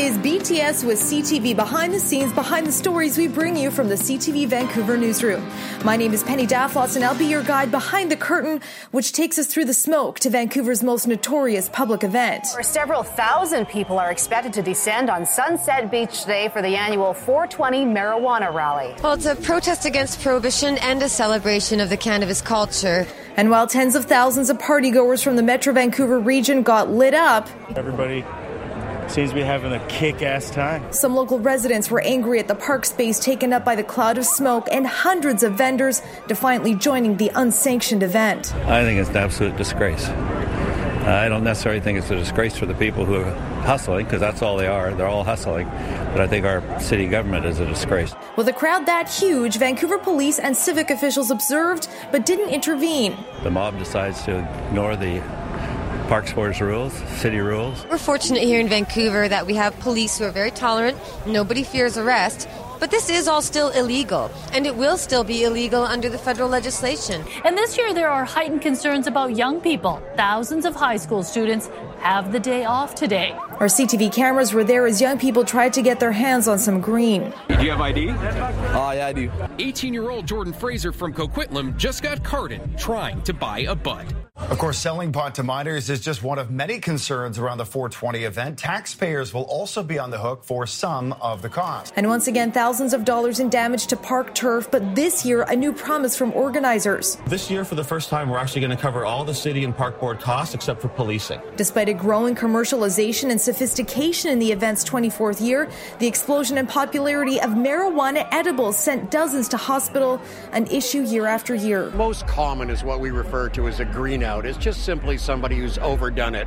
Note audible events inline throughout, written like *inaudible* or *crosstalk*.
is BTS with CTV behind the scenes, behind the stories we bring you from the CTV Vancouver newsroom. My name is Penny Daflos, and I'll be your guide behind the curtain, which takes us through the smoke to Vancouver's most notorious public event. Where several thousand people are expected to descend on Sunset Beach today for the annual 420 marijuana rally. Well, it's a protest against prohibition and a celebration of the cannabis culture. And while tens of thousands of partygoers from the Metro Vancouver region got lit up, everybody seems to be having a kick ass time. Some local residents were angry at the park space taken up by the cloud of smoke and hundreds of vendors defiantly joining the unsanctioned event. I think it's an absolute disgrace. I don't necessarily think it's a disgrace for the people who are hustling, because that's all they are. They're all hustling. But I think our city government is a disgrace. With a crowd that huge, Vancouver police and civic officials observed but didn't intervene. The mob decides to ignore the Parks Board's rules, city rules. We're fortunate here in Vancouver that we have police who are very tolerant. Nobody fears arrest. But this is all still illegal, and it will still be illegal under the federal legislation. And this year, there are heightened concerns about young people. Thousands of high school students have the day off today. Our CTV cameras were there as young people tried to get their hands on some green. Do you have ID? Oh, uh, yeah, I do. 18 year old Jordan Fraser from Coquitlam just got carded trying to buy a bud. Of course, selling pot to minors is just one of many concerns around the 420 event. Taxpayers will also be on the hook for some of the cost. And once again, thousands of dollars in damage to park turf, but this year, a new promise from organizers. This year, for the first time, we're actually going to cover all the city and park board costs except for policing. Despite a growing commercialization and sophistication in the event's 24th year, the explosion in popularity of marijuana edibles sent dozens to hospital, an issue year after year. Most common is what we refer to as a greenout. It's just simply somebody who's overdone it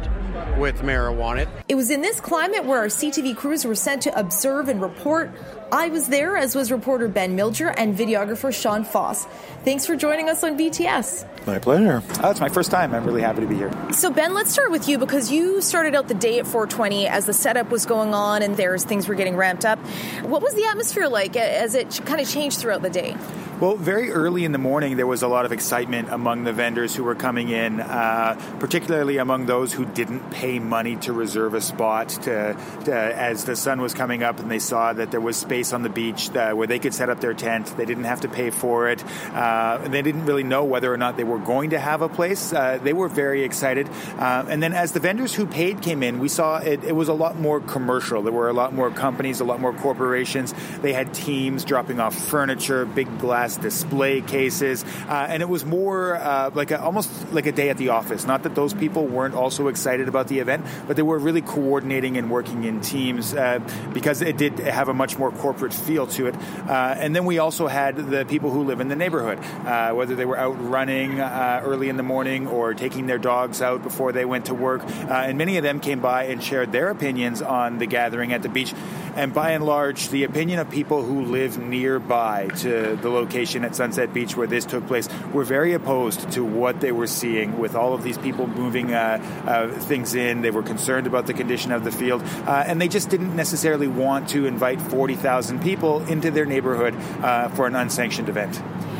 with marijuana. It was in this climate where our CTV crews were sent to observe and report. I was there, as was reporter Ben Miljure and videographer Shawn Foss. Thanks for joining us on BTS. My pleasure. Oh, it's my first time. I'm really happy to be here. So, Ben, let's start with you because you started out the day at 420 as the setup was going on and there's things were getting ramped up. What was the atmosphere like as it kind of changed throughout the day? Well, very early in the morning, there was a lot of excitement among the vendors who were coming in, uh, particularly among those who didn't pay money to reserve a spot. To, to, as the sun was coming up and they saw that there was space on the beach where they could set up their tent, they didn't have to pay for it. Uh, they didn't really know whether or not they were going to have a place. Uh, they were very excited. Uh, and then as the vendors who paid came in, we saw it, it was a lot more commercial. There were a lot more companies, a lot more corporations. They had teams dropping off furniture, big glass display cases, uh, and it was more uh, like a, almost like a day at the office. Not that those people weren't also excited about the event, but they were really coordinating and working in teams uh, because it did have a much more corporate feel to it. Uh, and then we also had the people who live in the neighborhood, uh, whether they were out running uh, early in the morning or taking their dogs out before they went to work, and many of them came by and shared their opinions on the gathering at the beach. And by and large, the opinion of people who live nearby to the location at Sunset Beach where this took place were very opposed to what they were seeing with all of these people moving uh, uh, things in. They were concerned about the condition of the field, uh, and they just didn't necessarily want to invite 40,000 people into their neighborhood uh, for an unsanctioned event.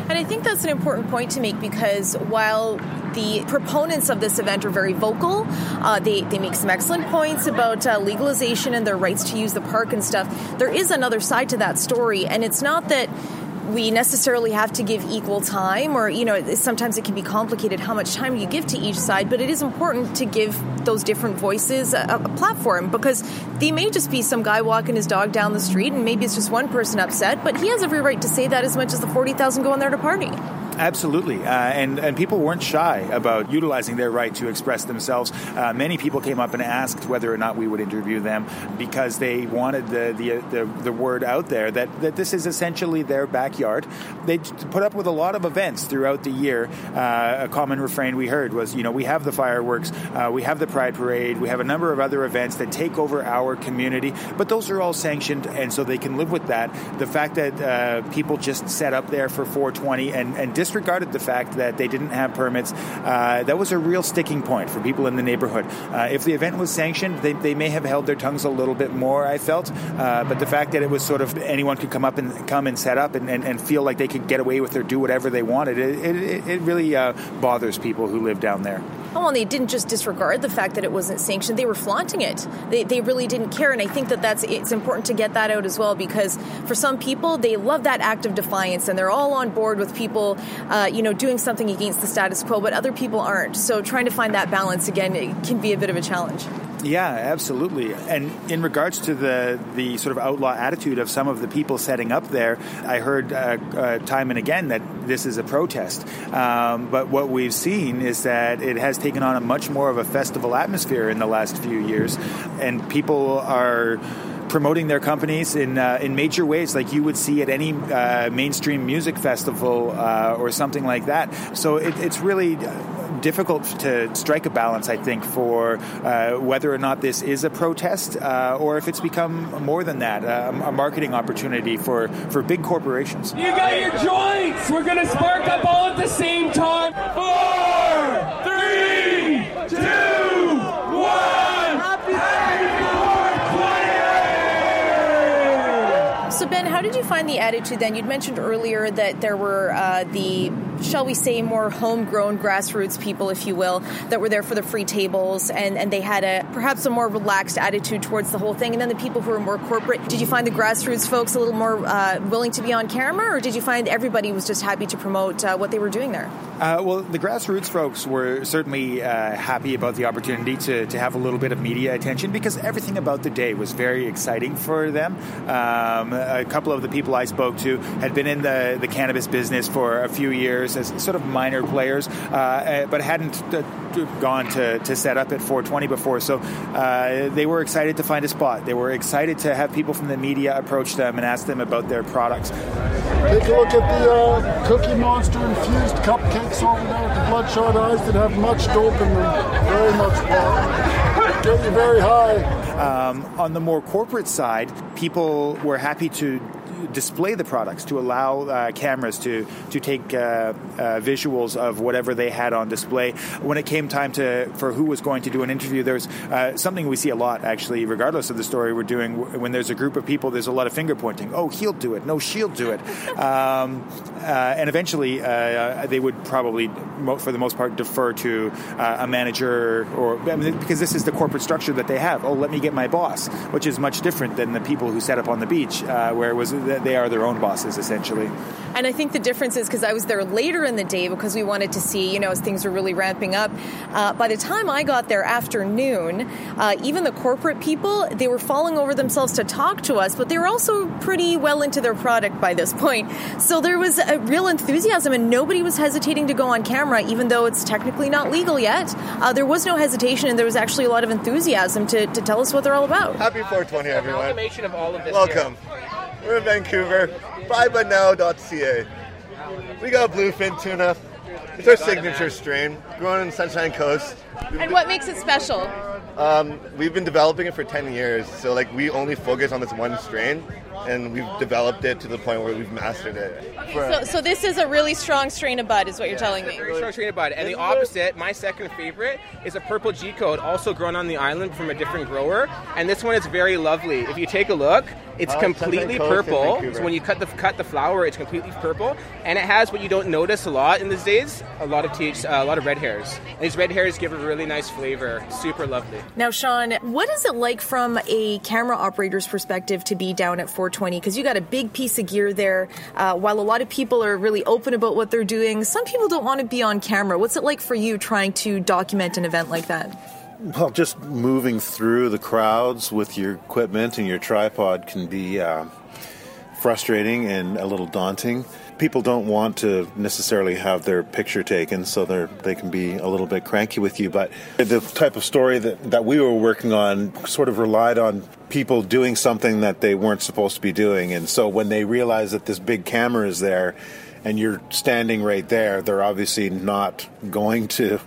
And I think that's an important point to make because while the proponents of this event are very vocal, uh, they, they make some excellent points about uh, legalization and their rights to use the park and stuff. There is another side to that story, and it's not that we necessarily have to give equal time or you know sometimes it can be complicated how much time you give to each side but it is important to give those different voices a, a, platform because they may just be some guy walking his dog down the street and maybe it's just one person upset but he has every right to say that as much as the 40,000 go in there to party Absolutely, uh, and and people weren't shy about utilizing their right to express themselves. Uh, many people came up and asked whether or not we would interview them because they wanted the the, the, the word out there that, that this is essentially their backyard. They put up with a lot of events throughout the year. Uh, a common refrain we heard was, you know, we have the fireworks, uh, we have the Pride Parade, we have a number of other events that take over our community, but those are all sanctioned, and so they can live with that. The fact that uh, people just set up there for 420 and and disregarded the fact that they didn't have permits. Uh, that was a real sticking point for people in the neighborhood. Uh, if the event was sanctioned, they, they may have held their tongues a little bit more, I felt. Uh, but the fact that it was sort of anyone could come up and come and set up and, and, and feel like they could get away with or do whatever they wanted, it, it, it really uh, bothers people who live down there. Oh, and they didn't just disregard the fact that it wasn't sanctioned; they were flaunting it. They, they really didn't care, and I think that that's it's important to get that out as well because for some people they love that act of defiance and they're all on board with people, uh, you know, doing something against the status quo, but other people aren't. So trying to find that balance again can be a bit of a challenge. Yeah, absolutely. And in regards to the the sort of outlaw attitude of some of the people setting up there, I heard uh, uh, time and again that this is a protest. Um, but what we've seen is that it has taken on a much more of a festival atmosphere in the last few years, and people are promoting their companies in uh, in major ways, like you would see at any uh, mainstream music festival uh, or something like that. So it, it's really difficult to strike a balance, I think, for uh, whether or not this is a protest uh, or if it's become more than that, uh, a marketing opportunity for, for big corporations. You got your joints! We're going to spark up all at the same time. Four, three, two, one. So, Ben, how did you find the attitude then? You'd mentioned earlier that there were uh, the, shall we say, more homegrown grassroots people, if you will, that were there for the free tables and, and they had a perhaps a more relaxed attitude towards the whole thing. And then the people who were more corporate, did you find the grassroots folks a little more uh, willing to be on camera or did you find everybody was just happy to promote uh, what they were doing there? Uh, well, the grassroots folks were certainly uh, happy about the opportunity to, to have a little bit of media attention because everything about the day was very exciting for them. Um, a couple of the people I spoke to had been in the, the cannabis business for a few years as sort of minor players, uh, but hadn't uh, gone to, to set up at 420 before. So uh, they were excited to find a spot. They were excited to have people from the media approach them and ask them about their products. Take a look at the uh, Cookie Monster infused cupcakes over there with the bloodshot eyes that have much dope in them. Very much pop. Get you very high. Um, on the more corporate side, people were happy to display the products to allow uh, cameras to to take uh, uh, visuals of whatever they had on display. When it came time to for who was going to do an interview, there's uh, something we see a lot actually, regardless of the story we're doing. When there's a group of people, there's a lot of finger pointing. Oh, he'll do it. No, she'll do it. *laughs* Um, uh, and eventually, uh, they would probably, for the most part, defer to a manager or I mean, because this is the corporate structure that they have. Oh, let me get my boss, which is much different than the people who sat up on the beach, where it was they are their own bosses essentially. And I think the difference is because I was there later in the day because we wanted to see, you know, as things were really ramping up. Uh, by the time I got there afternoon, uh, even the corporate people, they were falling over themselves to talk to us, but they were also pretty well into their product by this point. So there was a real enthusiasm, and nobody was hesitating to go on camera, even though it's technically not legal yet. Uh, there was no hesitation, and there was actually a lot of enthusiasm to, to tell us what they're all about. Happy 420, everyone. Of all of this. Welcome. Here. We're in Vancouver, buybutnow.ca. We got bluefin tuna. It's our signature strain, grown in Sunshine Coast. And what makes it special? Um, we've been developing it for 10 years, so like we only focus on this one strain, and we've developed it to the point where we've mastered it. So, so this is a really strong strain of bud, is what you're telling me. Very strong strain of bud. And the opposite, my second favorite, is a purple G code, also grown on the island from a different grower. And this one is very lovely. If you take a look, it's Oh, completely Sunshine purple. So when you cut the cut the flower, it's completely purple, and it has what you don't notice a lot in these days: a lot of TH, uh, a lot of red hairs. And these red hairs give a really nice flavor. Super lovely. Now, Shawn, what is it like from a camera operator's perspective to be down at 420? Because you got a big piece of gear there. Uh, while a lot of people are really open about what they're doing, some people don't want to be on camera. What's it like for you trying to document an event like that? Well, just moving through the crowds with your equipment and your tripod can be uh, frustrating and a little daunting. People don't want to necessarily have their picture taken, so they they can be a little bit cranky with you. But the type of story that, that we were working on sort of relied on people doing something that they weren't supposed to be doing. And so when they realize that this big camera is there and you're standing right there, they're obviously not going to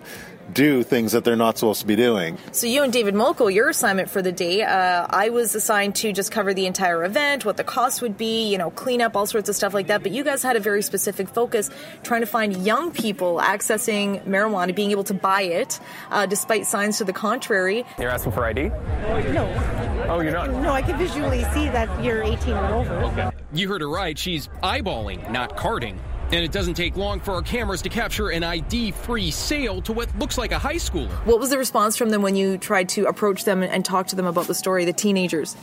do things that they're not supposed to be doing. So, you and David Molko, your assignment for the day, uh, I was assigned to just cover the entire event, what the cost would be, you know, clean up, all sorts of stuff like that. But you guys had a very specific focus trying to find young people accessing marijuana, being able to buy it, uh, despite signs to the contrary. You're asking for ID? No. Oh, you're not? No, I can visually see that you're 18 or over. Okay. You heard her right. She's eyeballing, not carding. And it doesn't take long for our cameras to capture an ID free sale to what looks like a high schooler. What was the response from them when you tried to approach them and talk to them about the story, the teenagers?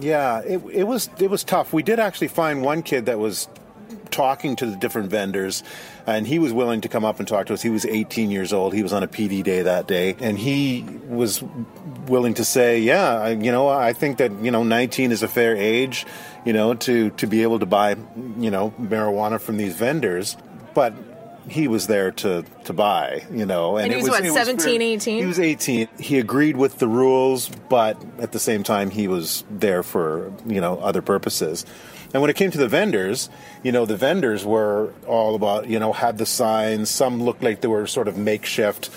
Yeah, it, it was it was tough. We did actually find one kid that was talking to the different vendors and he was willing to come up and talk to us. He was 18 years old. He was on a PD day that day and he was willing to say, yeah, I, you know, I think that, you know, 19 is a fair age, you know, to to be able to buy, you know, marijuana from these vendors. But he was there to, to buy, you know. And, and he was, was, what, 17, 18? He was 18. He agreed with the rules, but at the same time, he was there for, you know, other purposes. And when it came to the vendors, you know, the vendors were all about, you know, had the signs. Some looked like they were sort of makeshift,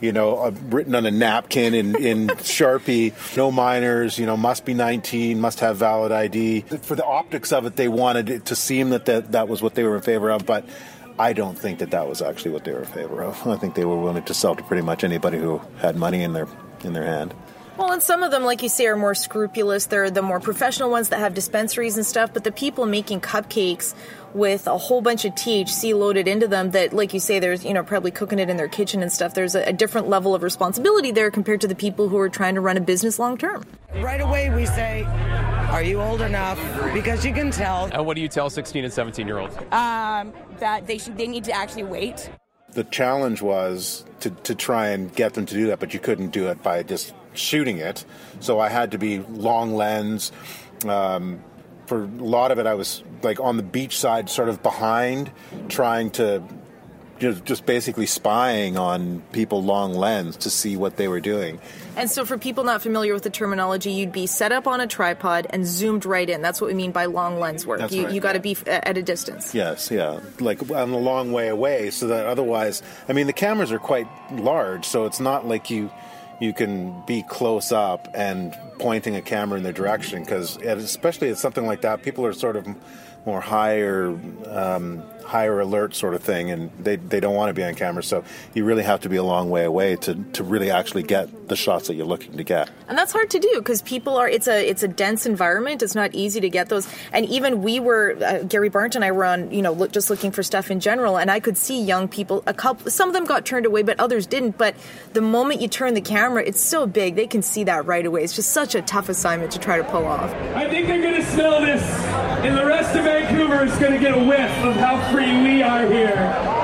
you know, uh, written on a napkin in, in *laughs* Sharpie, no minors, you know, must be 19, must have valid ID. For the optics of it, they wanted it to seem that that, that was what they were in favor of, but I don't think that that was actually what they were in favor of. I think they were willing to sell to pretty much anybody who had money in their in their hand. Well, and some of them, like you say, are more scrupulous. They're the more professional ones that have dispensaries and stuff. But the people making cupcakes with a whole bunch of THC loaded into them, that, like you say, there's, you know, probably cooking it in their kitchen and stuff. There's a, a different level of responsibility there compared to the people who are trying to run a business long term. Right away, we say, Are you old enough? Because you can tell. And what do you tell 16 and 17 year olds? Um, that they should, they need to actually wait. The challenge was to, to try and get them to do that, but you couldn't do it by just shooting it, so I had to be long lens. Um, for a lot of it, I was like on the beach side, sort of behind, trying to just, just basically spying on people long lens to see what they were doing. And so, for people not familiar with the terminology, you'd be set up on a tripod and zoomed right in. That's what we mean by long lens work. That's you right, you got to yeah. be at a distance. Yes, yeah, like I'm a long way away, so that otherwise, I mean, the cameras are quite large, so it's not like you you can be close up and pointing a camera in their direction because especially at something like that people are sort of more higher um, higher alert sort of thing and they, they don't want to be on camera so you really have to be a long way away to, to really actually get the shots that you're looking to get. And that's hard to do because people are it's a it's a dense environment it's not easy to get those. And even we were uh, Gary Barnt and I were on you know look, just looking for stuff in general and I could see young people a couple some of them got turned away but others didn't. But the moment you turn the camera it's so big they can see that right away. It's just such a tough assignment to try to pull off. I think they're gonna smell this and the rest of Vancouver is gonna get a whiff of how free we are here.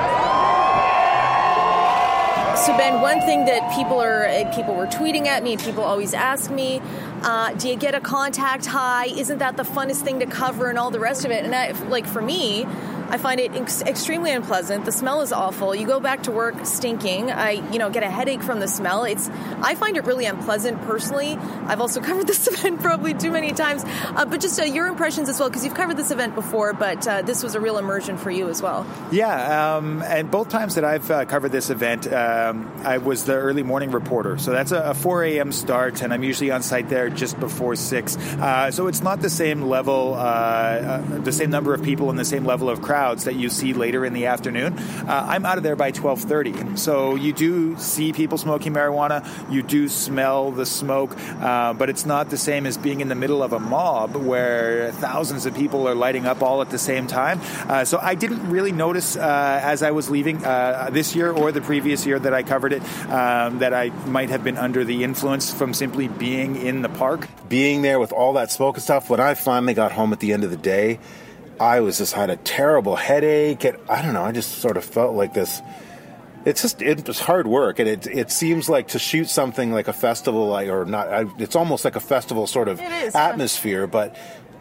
So Ben, one thing that people are uh, people were tweeting at me, people always ask me, uh, "Do you get a contact high? Isn't that the funnest thing to cover and all the rest of it?" And I, like for me, I find it ex- extremely unpleasant. The smell is awful. You go back to work stinking. I, you know, get a headache from the smell. It's I find it really unpleasant personally. I've also *laughs* covered this event probably too many times, uh, but just uh, your impressions as well because you've covered this event before, but uh, this was a real immersion for you as well. Yeah, um, and both times that I've uh, covered this event, um, I was the early morning reporter. So that's a, a 4 a.m. start, and I'm usually on site there just before 6. Uh, so it's not the same level, uh, uh, the same number of people and the same level of crowds that you see later in the afternoon. Uh, I'm out of there by 12:30. So you do see people smoking marijuana, you do smell the smoke, uh, but it's not the same as being in the middle of a mob where thousands of people are lighting up all at the same time. So I didn't really notice as I was leaving this year or the previous year that I covered it um, that I might have been under the influence from simply being in the park. being there with all that smoke and stuff when i finally got home at the end of the day i was just had a terrible headache and i don't know i just sort of felt like this it's just it was hard work and it it seems like to shoot something like a festival like or not I, it's almost like a festival sort of It is, yeah. atmosphere but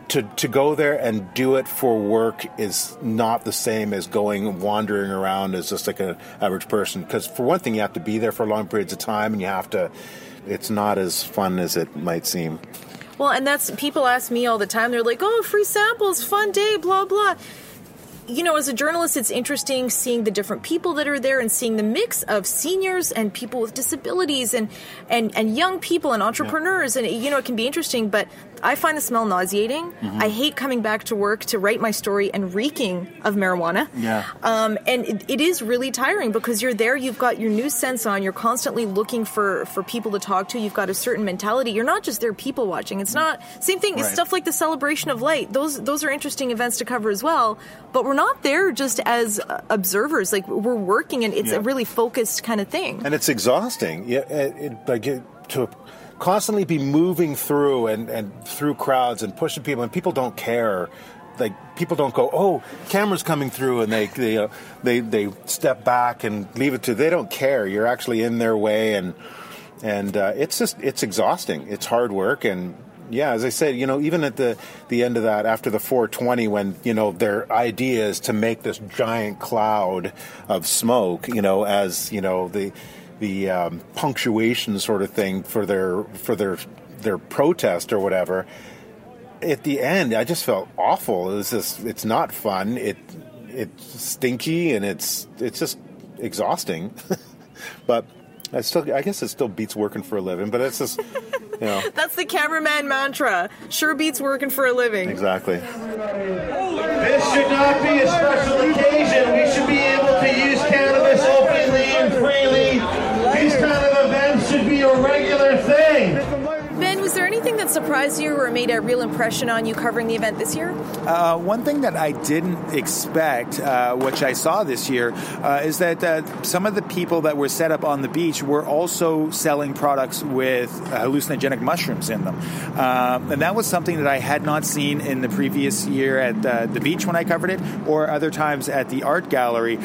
to, to go there and do it for work is not the same as going wandering around as just like an average person because for one thing you have to be there for long periods of time and you have to it's not as fun as it might seem Well, and that's people ask me all the time. They're like, "Oh, free samples, fun day, blah blah." You know, as a journalist, it's interesting seeing the different people that are there and seeing the mix of seniors and people with disabilities and and and young people and entrepreneurs. And you know, it can be interesting. But I find the smell nauseating. Mm-hmm. I hate coming back to work to write my story and reeking of marijuana. Yeah. Um, and it, it is really tiring because you're there, you've got your new sense on, you're constantly looking for, for people to talk to, you've got a certain mentality. You're not just there people watching. It's not same thing. It's stuff like the celebration of light. Those those are interesting events to cover as well. But we're not there just as uh, observers. Like we're working, and it's Yeah. a really focused kind of thing. and it's exhausting. Yeah, it, it, like it, to constantly be moving through and, and through crowds and pushing people, and people don't care. Like people don't go, oh, camera's coming through, and they they uh, they they step back and leave it to. They don't care. You're actually in their way, and and uh, it's just it's exhausting. It's hard work, and yeah, as I said, you know, even at the the end of that, after the 420, when you know their idea is to make this giant cloud of smoke, you know, as you know the the um, punctuation sort of thing for their for their their protest or whatever. At the end, I just felt awful. It was just it's not fun. It it's stinky and it's it's just exhausting. *laughs* but I still I guess it still beats working for a living. But it's just you know *laughs* That's the cameraman mantra. Sure beats working for a living. exactly. This should not be a special occasion. We should be able to use cannabis openly and freely. These kind of events should be a regular thing. Surprised you or made a real impression on you covering the event this year? Uh, one thing that I didn't expect, uh, which I saw this year, uh, is that uh, some of the people that were set up on the beach were also selling products with hallucinogenic mushrooms in them. Um, and that was something that I had not seen in the previous year at uh, the beach when I covered it, or other times at the art gallery.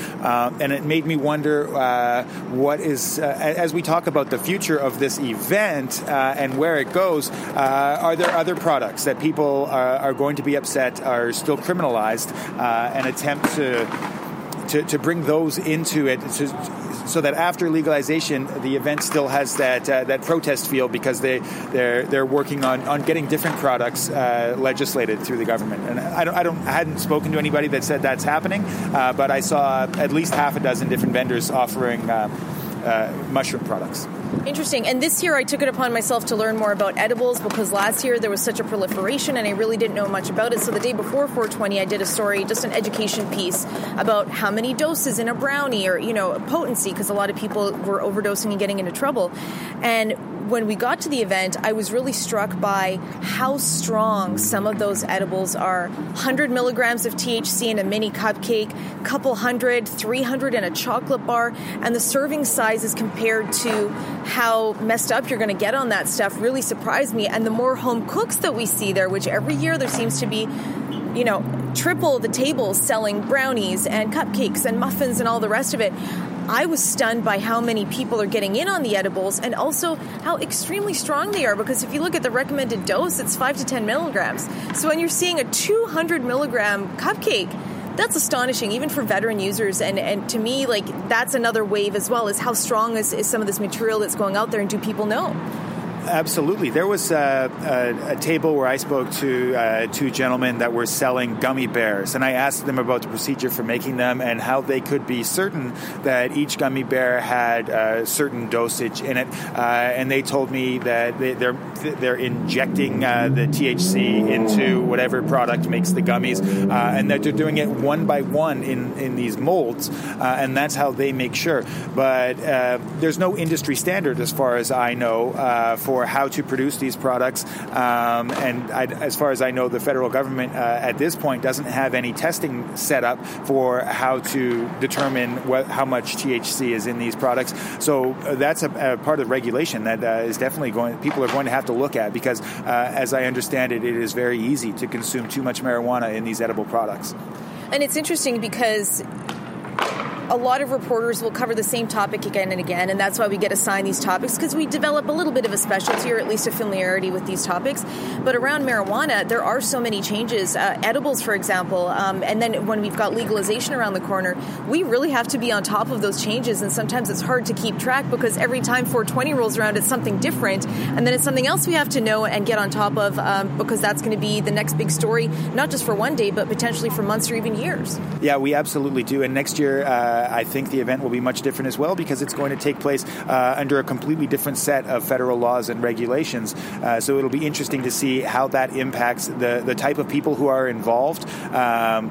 And it made me wonder uh, what is, uh, as we talk about the future of this event uh, and where it goes, uh, are there other products that people are, are going to be upset are still criminalized uh, and attempt to, to to bring those into it to, so that after legalization the event still has that uh, that protest feel because they they're they're working on, on getting different products uh, legislated through the government. And I don't I don't I hadn't spoken to anybody that said that's happening uh, but I saw at least half a dozen different vendors offering uh, mushroom products. Interesting. And this year I took it upon myself to learn more about edibles because last year there was such a proliferation and I really didn't know much about it. So the day before 420, I did a story, just an education piece about how many doses in a brownie or, you know, potency because a lot of people were overdosing and getting into trouble. And when we got to the event, I was really struck by how strong some of those edibles are. 100 milligrams of THC in a mini cupcake, couple hundred, 300 in a chocolate bar, and the serving sizes compared to how messed up you're going to get on that stuff really surprised me. And the more home cooks that we see there, which every year there seems to be you know, triple the tables selling brownies and cupcakes and muffins and all the rest of it. I was stunned by how many people are getting in on the edibles and also how extremely strong they are because if you look at the recommended dose, it's 5 to 10 milligrams. So when you're seeing a 200 milligram cupcake, that's astonishing, even for veteran users. And, and to me, like, that's another wave as well, is how strong is, is some of this material that's going out there and do people know? Absolutely. There was uh, a, a, table where I spoke to uh, two gentlemen that were selling gummy bears, and I asked them about the procedure for making them and how they could be certain that each gummy bear had a certain dosage in it. Uh, and they told me that they, are they're, they're injecting uh, the THC into whatever product makes the gummies, uh, and that they're doing it one by one in, in these molds, uh, and that's how they make sure. But there's no industry standard, as far as I know, for for how to produce these products. Um, and I, as far as I know, the federal government uh, at this point doesn't have any testing set up for how to determine what, how much THC is in these products. So uh, that's a, a, part of the regulation that uh, is definitely going. People are going to have to look at because, uh, as I understand it, it is very easy to consume too much marijuana in these edible products. And it's interesting because a lot of reporters will cover the same topic again and again, and that's why we get assigned these topics because we develop a little bit of a specialty or at least a familiarity with these topics. But around marijuana, there are so many changes. Uh, edibles, for example, um, and then when we've got legalization around the corner, we really have to be on top of those changes, and sometimes it's hard to keep track because every time 420 rolls around, it's something different, and then it's something else we have to know and get on top of um, because that's going to be the next big story, not just for one day, but potentially for months or even years. Yeah, we absolutely do. And next year, uh, uh, I think the event will be much different as well because it's going to take place uh, under a completely different set of federal laws and regulations. Uh, so it'll be interesting to see how that impacts the, the type of people who are involved. Um,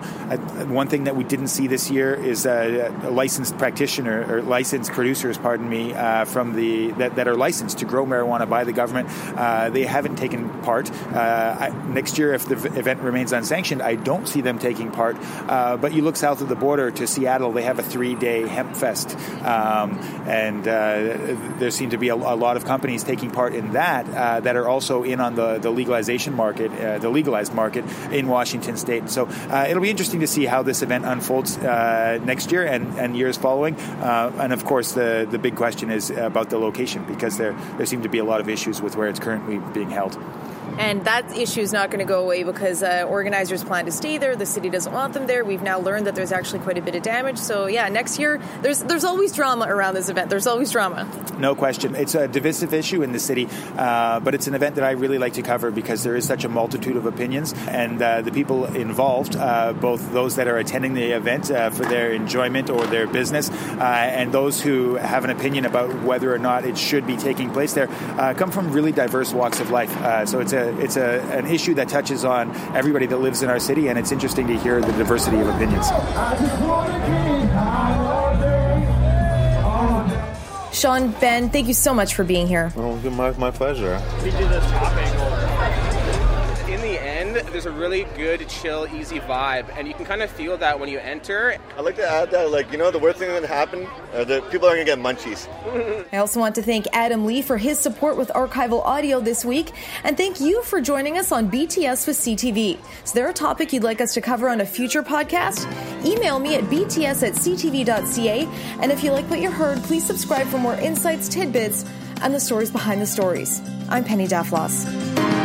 one thing that we didn't see this year is a, a licensed practitioner or licensed producers, pardon me, uh, from the that, that, are licensed to grow marijuana by the government. Uh, they haven't taken part. Uh, I, next year, if the event remains unsanctioned, I don't see them taking part. Uh, but you look south of the border to Seattle, they have a three-day hemp fest, um, and uh, there seem to be a, a, lot of companies taking part in that that are also in on the, the legalization market, the legalized market in Washington State. So it'll be interesting to see how this event unfolds next year and, and years following. and of course, the the big question is about the location because there there seem to be a lot of issues with where it's currently being held. And that issue is not going to go away because uh, organizers plan to stay there. The city doesn't want them there. We've now learned that there's actually quite a bit of damage. So yeah, next year there's there's always drama around this event. There's always drama. No question. It's a divisive issue in the city, uh, but it's an event that I really like to cover because there is such a multitude of opinions, and uh, the people involved, uh, both those that are attending the event uh, for their enjoyment or their business, uh, and those who have an opinion about whether or not it should be taking place there, come from really diverse walks of life. so it's a it's a, an issue that touches on everybody that lives in our city, and it's interesting to hear the diversity of opinions. Shawn, Ben, thank you so much for being here. Oh, my, my pleasure. We do this topping in the end, there's a really good, chill, easy vibe, and you can kind of feel that when you enter. I'd like to add that, like, you know, the worst thing that happen, uh, the people are gonna get munchies. *laughs* I also want to thank Adam Lee for his support with archival audio this week, and thank you for joining us on BTS with CTV. Is there a topic you'd like us to cover on a future podcast? Email me at bts at ctv.ca, and if you like what you heard, please subscribe for more insights, tidbits, and the stories behind the stories. I'm Penny Daflos.